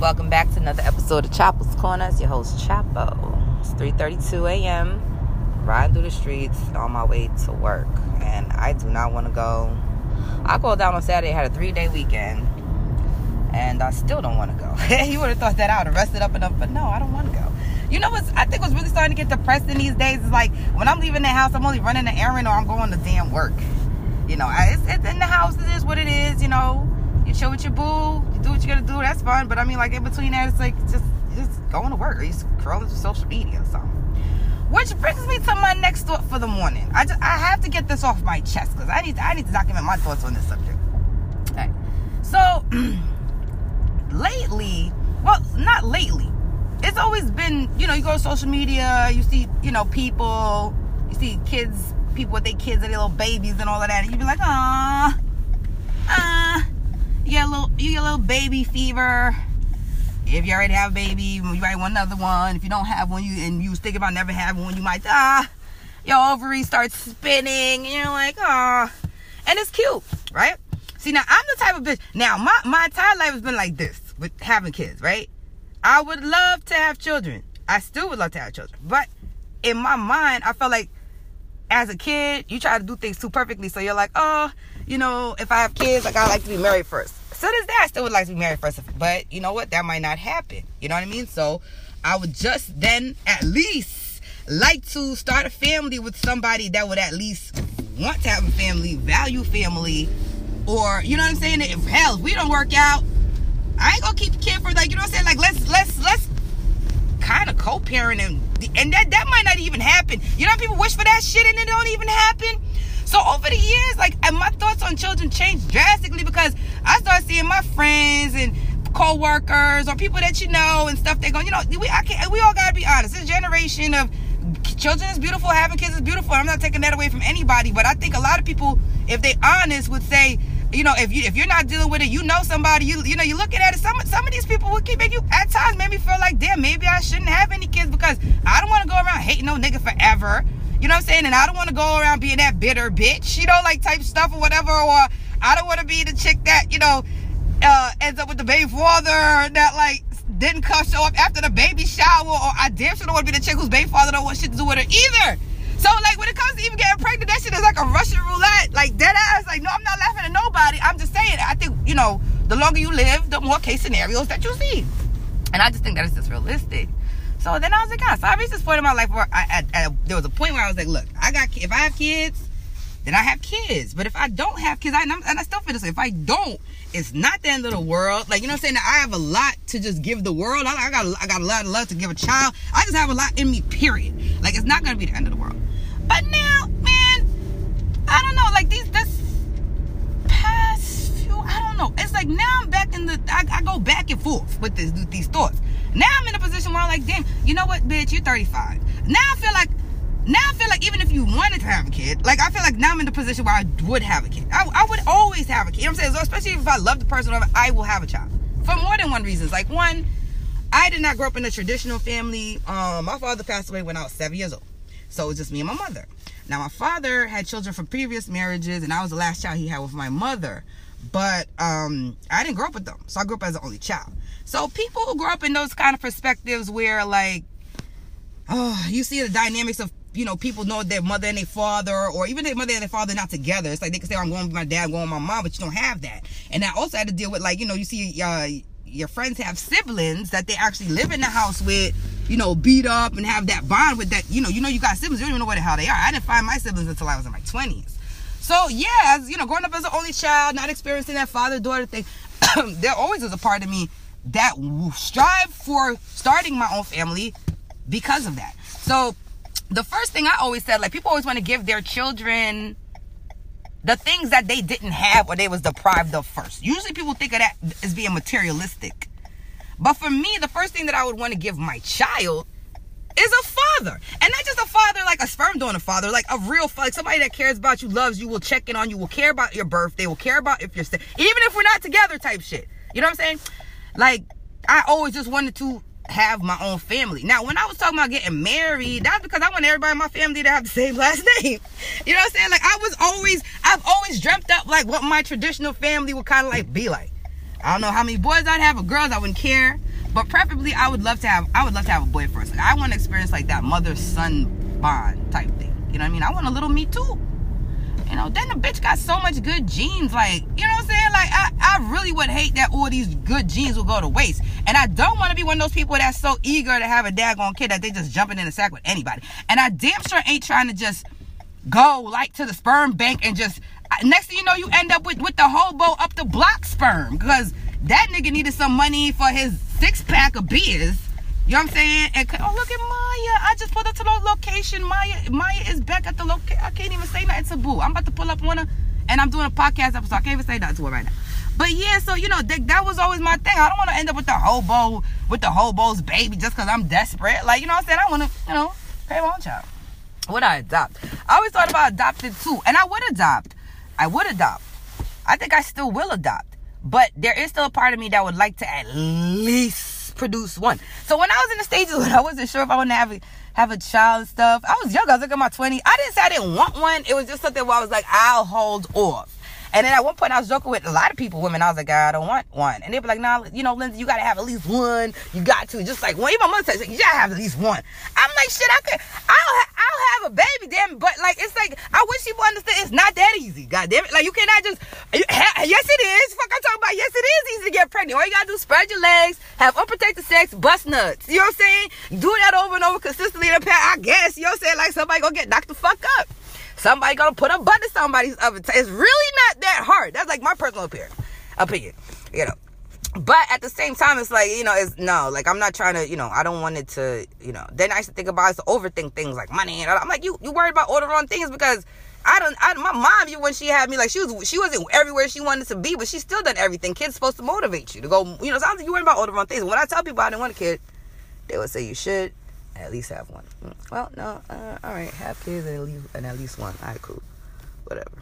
Welcome back to another episode of Chapo's Corner. It's your host Chapo. It's 3:32 a.m. Riding through the streets on my way to work, and I do not want to go. I called down on Saturday, had a three-day weekend, and I still don't want to go. you would have thought that out, rested up enough, but no, I don't want to go. You know what's? I think what's really starting to get depressing these days is like when I'm leaving the house, I'm only running an errand or I'm going to damn work. You know, it's, it's in the house. It is what it is. You know, you chill with your boo, you do what you gotta do. That's fun. But I mean, like in between that, it's like just just going to work or you scrolling through social media or something. Which brings me to my next thought for the morning. I just I have to get this off my chest because I need I need to document my thoughts on this subject. Okay, so lately, well, not lately. It's always been, you know, you go to social media, you see, you know, people, you see kids, people with their kids and their little babies and all of that, and you be like, ah, ah, you get a little, you get a little baby fever. If you already have a baby, you might want another one. If you don't have one, you and you was thinking about never having one, you might ah, your ovaries start spinning, and you're like, ah, and it's cute, right? See, now I'm the type of bitch. Now my my entire life has been like this with having kids, right? I would love to have children. I still would love to have children, but in my mind, I felt like as a kid, you try to do things too perfectly. So you're like, oh, you know, if I have kids, like I like to be married first. So does that. I still would like to be married first, but you know what? That might not happen. You know what I mean? So I would just then at least like to start a family with somebody that would at least want to have a family, value family, or you know what I'm saying? If hell, if we don't work out, I ain't gonna keep the kid for like you know what I'm saying. Like let's let's let's kind of co-parent and and that that might not even happen. You know, people wish for that shit and it don't even happen. So over the years, like my thoughts on children changed drastically because I started seeing my friends and co-workers or people that you know and stuff. They're going, you know, we I can't, we all gotta be honest. This generation of children is beautiful, having kids is beautiful. I'm not taking that away from anybody, but I think a lot of people, if they honest, would say, you know, if you if you're not dealing with it, you know somebody, you you know, you're looking at it. Some some of these people will keep make you at times make me feel like, damn, maybe I shouldn't have any kids because I don't want to go around hating no nigga forever. You know what I'm saying? And I don't want to go around being that bitter bitch, you know, like type stuff or whatever. Or I don't want to be the chick that, you know, uh, ends up with the baby father that like didn't come show up after the baby shower. Or I damn sure don't want to be the chick whose baby father don't want shit to do with her either. So like when it comes to even getting pregnant, that shit is like a Russian roulette. Like dead ass. Like no, I'm not laughing at nobody. I'm just saying. I think you know, the longer you live, the more case scenarios that you see. And I just think that is just realistic. So then I was like, God, so I reached this point in my life where I, I, I, there was a point where I was like, look, I got if I have kids, then I have kids. But if I don't have kids, I, and, and I still feel this way. If I don't, it's not the end of the world. Like you know, what I'm saying I have a lot to just give the world. I, I got I got a lot of love to give a child. I just have a lot in me. Period. Like it's not gonna be the end of the world. But now, man, I don't know. Like these know. It's like now I'm back in the. I, I go back and forth with this, these thoughts. Now I'm in a position where I'm like, damn, you know what, bitch, you're 35. Now I feel like now I feel like even if you wanted to have a kid, like I feel like now I'm in the position where I would have a kid. I, I would always have a kid. You know what I'm saying? So especially if I love the person, I will have a child for more than one reasons. Like one, I did not grow up in a traditional family. Um, my father passed away when I was seven years old. So it was just me and my mother. Now my father had children from previous marriages, and I was the last child he had with my mother. But um, I didn't grow up with them, so I grew up as the only child. So people who grow up in those kind of perspectives, where like, oh, you see the dynamics of you know people know their mother and their father, or even their mother and their father not together. It's like they can say, oh, "I'm going with my dad, I'm going with my mom," but you don't have that. And I also had to deal with like you know you see uh, your friends have siblings that they actually live in the house with you know, beat up and have that bond with that, you know, you know, you got siblings, you don't even know where the hell they are. I didn't find my siblings until I was in my 20s. So, yeah, as, you know, growing up as an only child, not experiencing that father daughter thing, there always was a part of me that strive for starting my own family because of that. So, the first thing I always said, like, people always want to give their children the things that they didn't have or they was deprived of first. Usually people think of that as being materialistic. But for me, the first thing that I would want to give my child is a father. And not just a father like a sperm donor father, like a real father, like somebody that cares about you, loves you, will check in on you, will care about your birthday, will care about if you're staying, even if we're not together type shit. You know what I'm saying? Like, I always just wanted to have my own family. Now, when I was talking about getting married, that's because I want everybody in my family to have the same last name. You know what I'm saying? Like, I was always, I've always dreamt up like what my traditional family would kind of like be like. I don't know how many boys I'd have or girls, I wouldn't care. But preferably, I would love to have I would love to have a boy first. Like, I want to experience like that mother son bond type thing. You know what I mean? I want a little me too. You know, then the bitch got so much good genes. Like, you know what I'm saying? Like, I, I really would hate that all these good genes will go to waste. And I don't want to be one of those people that's so eager to have a daggone kid that they just jumping in a sack with anybody. And I damn sure ain't trying to just go like to the sperm bank and just next thing you know you end up with with the hobo up the block sperm because that nigga needed some money for his six pack of beers you know what I'm saying? And oh look at Maya. I just pulled up to the location. Maya Maya is back at the location. I can't even say nothing to Boo. I'm about to pull up one of and I'm doing a podcast episode. I can't even say nothing to her right now. But yeah, so you know, that, that was always my thing. I don't want to end up with the hobo, with the hobo's baby just because I'm desperate. Like, you know what I'm saying? I want to, you know, pay my own child. Would I adopt? I always thought about adopting too. And I would adopt. I would adopt. I think I still will adopt. But there is still a part of me that would like to at least produce one. So when I was in the stages when I wasn't sure if I wanted to have a, have a child and stuff, I was young. I was like in my 20s. I didn't say I didn't want one. It was just something where I was like, I'll hold off. And then at one point, I was joking with a lot of people, women. I was like, I don't want one. And they'd be like, nah, you know, Lindsay, you got to have at least one. You got to. Just like, well, even my mother says, you got to have at least one. I'm like, shit, I could, I'll have a baby, damn. But like, it's like, I wish people understand it's not that easy. God damn it. Like, you cannot just, you, ha- yes, it is. Fuck, I'm talking about, yes, it is easy to get pregnant. All you got to do is spread your legs, have unprotected sex, bust nuts. You know what I'm saying? Do that over and over consistently in a pair, I guess. You know what I'm saying? Like, somebody gonna get knocked the fuck up. Somebody gonna put a button to somebody's oven. It's really not that hard. That's like my personal opinion. Opinion, you know. But at the same time, it's like you know, it's no, like I'm not trying to, you know, I don't want it to, you know. Then I used to think about it to overthink things like money, and I'm like, you, you worried about all the wrong things because I don't. I, my mom, when she had me, like she was, she wasn't everywhere she wanted to be, but she still done everything. Kids supposed to motivate you to go, you know. Like you worried about all the wrong things. When I tell people I didn't want a kid, they would say you should at least have one. Well, no, uh, all right, have kids and at least and at least one. All right, cool, whatever.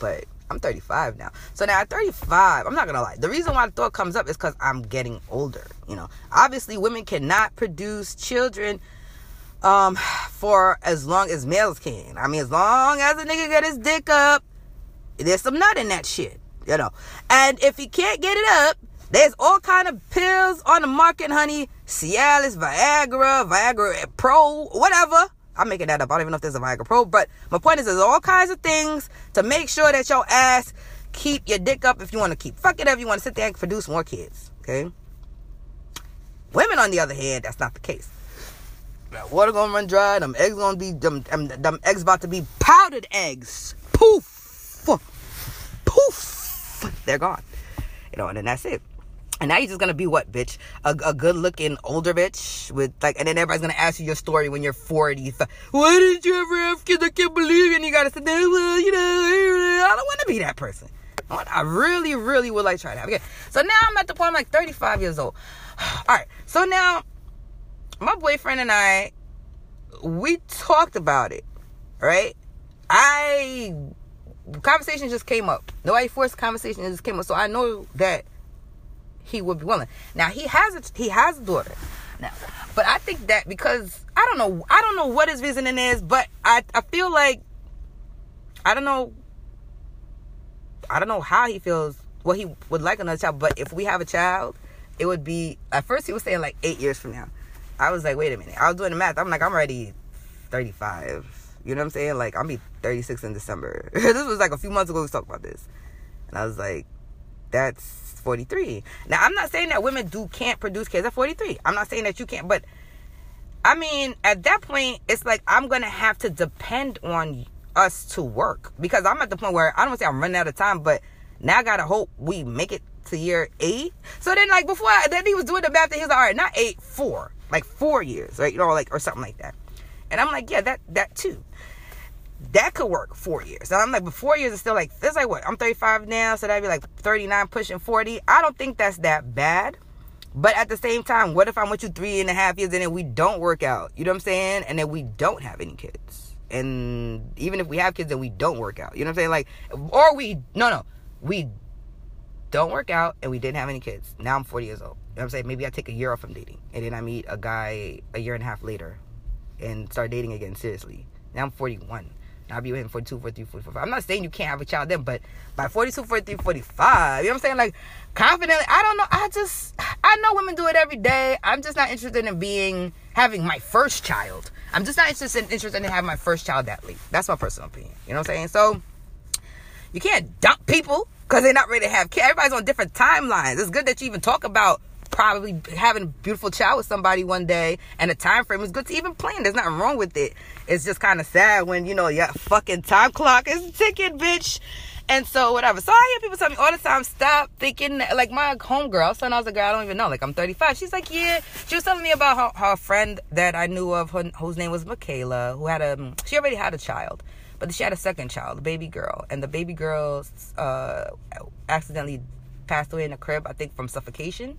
But I'm 35 now, so now at 35, I'm not gonna lie. The reason why the thought comes up is because I'm getting older. You know, obviously, women cannot produce children um for as long as males can. I mean, as long as a nigga get his dick up, there's some nut in that shit. You know, and if he can't get it up, there's all kind of pills on the market, honey. Cialis, Viagra, Viagra Pro, whatever. I'm making that up. I don't even know if there's a Viagra Pro, but my point is there's all kinds of things to make sure that your ass keep your dick up if you want to keep fucking if you want to sit there and produce more kids. Okay. Women, on the other hand, that's not the case. That water gonna run dry. Them eggs gonna be them, them, them eggs about to be powdered eggs. Poof, poof. They're gone. You know, and then that's it. And now you're just gonna be what, bitch? A, a good looking older bitch with like, and then everybody's gonna ask you your story when you're 40. Why didn't you ever have kids? I can't believe it. And you gotta say, well, you know, I don't wanna be that person. I really, really would like try to have. Okay. So now I'm at the point I'm like 35 years old. All right. So now my boyfriend and I, we talked about it, right? I, conversation just came up. Nobody forced conversation. It just came up. So I know that he would be willing. Now he has a he has a daughter. Now, but I think that because I don't know I don't know what his reasoning is, but I I feel like I don't know I don't know how he feels. what he would like another child, but if we have a child, it would be at first he was saying like eight years from now. I was like, wait a minute. I was doing the math. I'm like, I'm already 35. You know what I'm saying? Like, I'll be 36 in December. this was like a few months ago we talked about this. And I was like, that's 43. Now, I'm not saying that women do can't produce kids at 43. I'm not saying that you can't, but I mean, at that point, it's like I'm gonna have to depend on us to work because I'm at the point where I don't to say I'm running out of time, but now I gotta hope we make it to year eight. So then, like before, I, then he was doing the math, and he was like, all right, not eight, four, like four years, right? You know, like or something like that. And I'm like, yeah, that that too that could work four years. And I'm like, but four years is still like, that's like what? I'm 35 now, so that'd be like 39 pushing 40. I don't think that's that bad. But at the same time, what if I'm with you three and a half years and then we don't work out? You know what I'm saying? And then we don't have any kids. And even if we have kids and we don't work out, you know what I'm saying? Like, or we, no, no, we don't work out and we didn't have any kids. Now I'm 40 years old. You know what I'm saying? Maybe I take a year off from dating and then I meet a guy a year and a half later and start dating again seriously. Now I'm 41. I'll be waiting 42, 43, 44. I'm not saying you can't have a child then, but by 42, 43, 45, you know what I'm saying? Like, confidently, I don't know. I just, I I know women do it every day. I'm just not interested in being having my first child. I'm just not interested interested in having my first child that late. That's my personal opinion. You know what I'm saying? So you can't dump people because they're not ready to have kids. Everybody's on different timelines. It's good that you even talk about probably having a beautiful child with somebody one day and a time frame is good to even plan. There's nothing wrong with it. It's just kind of sad when, you know, your fucking time clock is ticking, bitch. And so whatever. So I hear people tell me all the time, stop thinking like my homegirl. Was I was a girl, I don't even know. Like I'm 35. She's like, yeah. She was telling me about her, her friend that I knew of, her, whose name was Michaela, who had a. She already had a child, but she had a second child, a baby girl, and the baby girl uh, accidentally passed away in a crib, I think from suffocation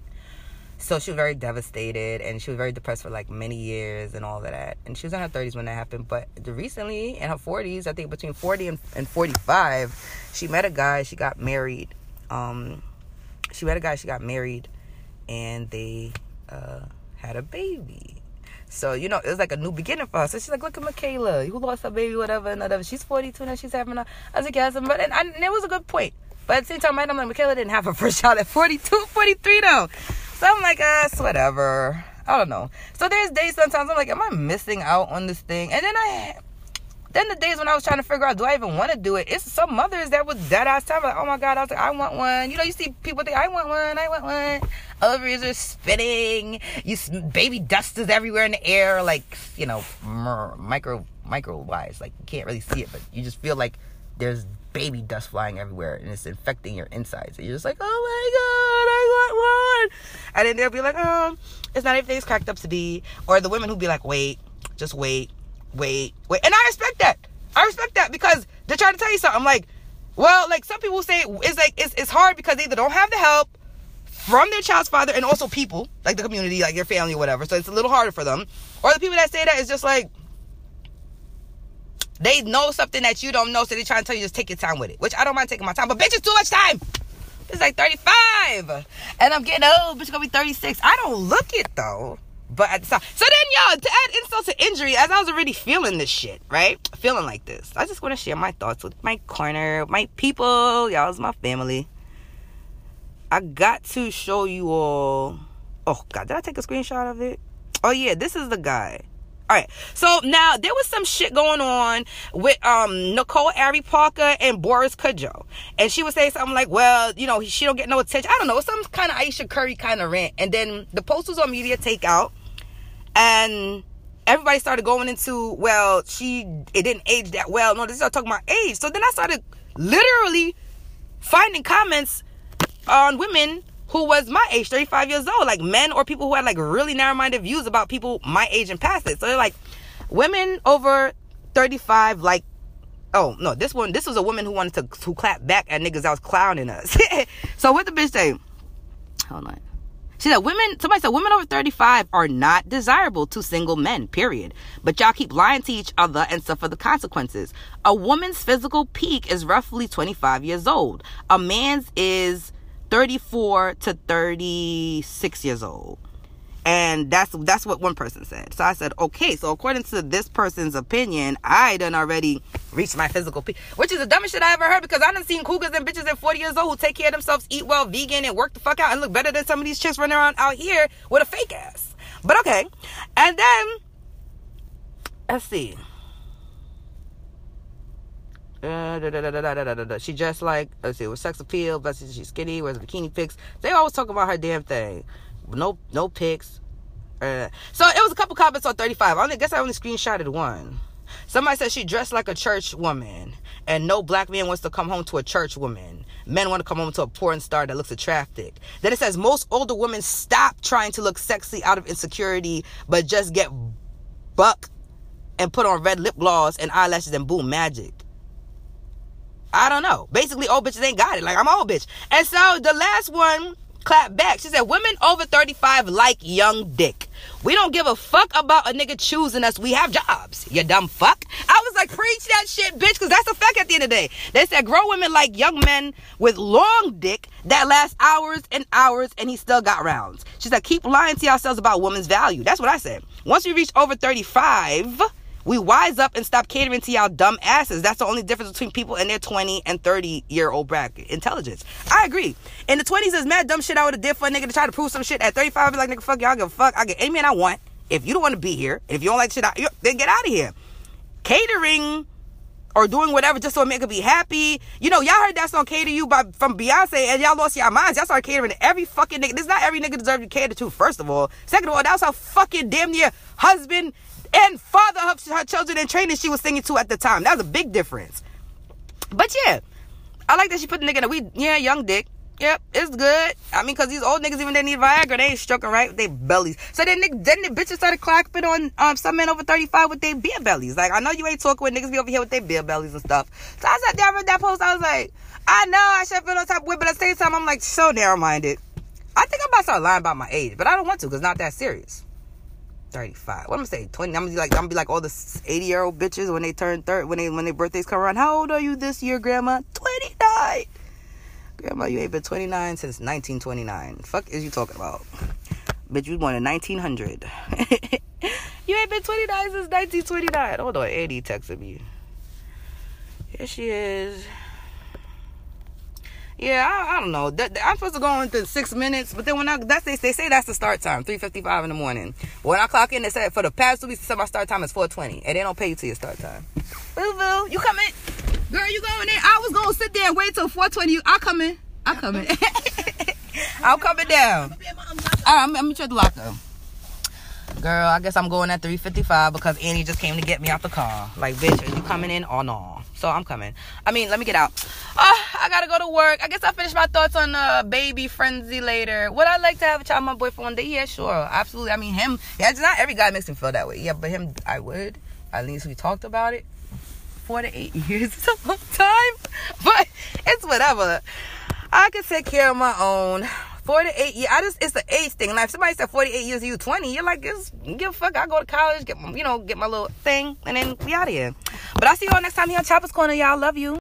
so she was very devastated and she was very depressed for like many years and all of that and she was in her 30s when that happened but recently in her 40s i think between 40 and, and 45 she met a guy she got married um she met a guy she got married and they uh had a baby so, you know, it was like a new beginning for her. So she's like, look at Michaela, who lost her baby, whatever, and whatever. She's 42 now, she's having a, I was like, yes, but, and, and it was a good point. But at the same time, I'm like, Michaela didn't have her first child at 42, 43 though. So I'm like, uh, whatever. I don't know. So there's days sometimes I'm like, am I missing out on this thing? And then I, then the days when I was trying to figure out, do I even want to do it? It's some mothers that was dead ass time like, oh my god, I was like, I want one. You know, you see people think, I want one, I want one. Ovaries are spinning. You baby dust is everywhere in the air, like you know, micro micro wise, like you can't really see it, but you just feel like there's baby dust flying everywhere and it's infecting your insides. And you're just like, oh my god, I want one. And then they'll be like, oh, it's not everything's cracked up to be. Or the women who be like, wait, just wait, wait, wait. And I respect that. I respect that because they're trying to tell you something. I'm like, well, like some people say it's like it's, it's hard because they either don't have the help from their child's father and also people, like the community, like your family or whatever. So it's a little harder for them. Or the people that say that is just like, they know something that you don't know, so they're trying to tell you just take your time with it. Which I don't mind taking my time, but bitch, it's too much time. It's like 35. And I'm getting old, bitch gonna be 36. I don't look it though. But at the time. So then y'all, to add insult to injury, as I was already feeling this shit, right? Feeling like this. I just want to share my thoughts with my corner, my people. Y'all's my family. I got to show you all. Oh God, did I take a screenshot of it? Oh yeah, this is the guy. All right. So now there was some shit going on with um Nicole Ari Parker and Boris Kodjoe. And she was saying something like, well, you know, she don't get no attention. I don't know, some kind of Ayesha Curry kind of rant. And then the post was on media takeout. And everybody started going into, well, she it didn't age that well. No, this is talking about age. So then I started literally finding comments on women who was my age, 35 years old, like men or people who had like really narrow minded views about people my age and past it. So they're like, women over 35, like, oh no, this one, this was a woman who wanted to, to clap back at niggas that was clowning us. so what the bitch say? Hold on. She said, women, somebody said, women over 35 are not desirable to single men, period. But y'all keep lying to each other and suffer the consequences. A woman's physical peak is roughly 25 years old. A man's is 34 to 36 years old. And that's that's what one person said. So I said, okay, so according to this person's opinion, I done already reached my physical peak. Which is the dumbest shit I ever heard because I done seen cougars and bitches at 40 years old who take care of themselves, eat well, vegan, and work the fuck out and look better than some of these chicks running around out here with a fake ass. But okay. And then let's see. She just like let's see, with sex appeal, but she's skinny, wears bikini pics. They always talk about her damn thing. No, no pics. Uh, so it was a couple comments on 35. I only guess I only screenshotted one. Somebody said she dressed like a church woman, and no black man wants to come home to a church woman. Men want to come home to a porn star that looks attractive. Then it says most older women stop trying to look sexy out of insecurity, but just get buck and put on red lip gloss and eyelashes and boom magic. I don't know. Basically, old bitches ain't got it. Like, I'm old bitch. And so the last one clapped back. She said, Women over 35 like young dick. We don't give a fuck about a nigga choosing us. We have jobs. You dumb fuck. I was like, preach that shit, bitch, because that's a fact at the end of the day. They said, grow women like young men with long dick that lasts hours and hours and he still got rounds. She said, keep lying to yourselves about women's value. That's what I said. Once you reach over 35, We wise up and stop catering to y'all dumb asses. That's the only difference between people in their 20 and 30 year old bracket. Intelligence. I agree. In the 20s, is mad dumb shit I would have did for a nigga to try to prove some shit. At 35, I'd be like, nigga, fuck y'all, give a fuck. I get any man I want. If you don't want to be here, and if you don't like shit, I, then get out of here. Catering or doing whatever just so a man could be happy. You know, y'all heard that song "Cater You" by from Beyonce, and y'all lost your minds. Y'all started catering to every fucking nigga. This not every nigga deserve to cater to. First of all, second of all, that was her fucking damn near husband and father of her children and training she was singing to at the time. That was a big difference. But yeah, I like that she put the nigga in a we yeah young dick. Yep, it's good. I mean, cause these old niggas even they need Viagra, they ain't stroking right with their bellies. So then, then the bitches started clapping on um some men over thirty five with their beer bellies. Like I know you ain't talking with niggas be over here with their beer bellies and stuff. So I sat I read that post. I was like, I know I should feel on top of it, but at the same time, I'm like so narrow minded. I think I'm about to start lying about my age, but I don't want to because not that serious. 35. What am I saying? 20. I'm gonna be like I'm gonna be like all the 80 year old bitches when they turn 30 when they when their birthdays come around. How old are you this year, grandma? 29. Grandma, you ain't been 29 since 1929. Fuck is you talking about? Bitch, you born in 1900. you ain't been 29 since 1929. Hold on, Eddie texted me. Here she is. Yeah, I, I don't know. I'm supposed to go into six minutes, but then when I that's they, they say that's the start time, three fifty five in the morning. When I clock in, they said for the past two weeks, they said my start time is four twenty, and they don't pay you till your start time. Boo boo, you coming? Girl, you going in? I was gonna sit there and wait till four twenty. I'll come in. I'll come in. I'm coming down. All right, let me check the locker. Girl, I guess I'm going at 3:55 because Annie just came to get me out the car. Like, bitch, are you coming in or no? So I'm coming. I mean, let me get out. Oh, I gotta go to work. I guess I'll finish my thoughts on uh, baby frenzy later. Would I like to have a child my boyfriend one day? Yeah, sure, absolutely. I mean, him. Yeah, it's not every guy makes him feel that way. Yeah, but him, I would. At least we talked about it. Four to eight years is a long time, but it's whatever. I can take care of my own. 48 years. I just it's the age thing. Like if somebody said 48 years, you 20, you're like, it's, give a fuck. I go to college, get my, you know, get my little thing, and then we out of here. But I'll see y'all next time here on Chopper's Corner. Y'all love you.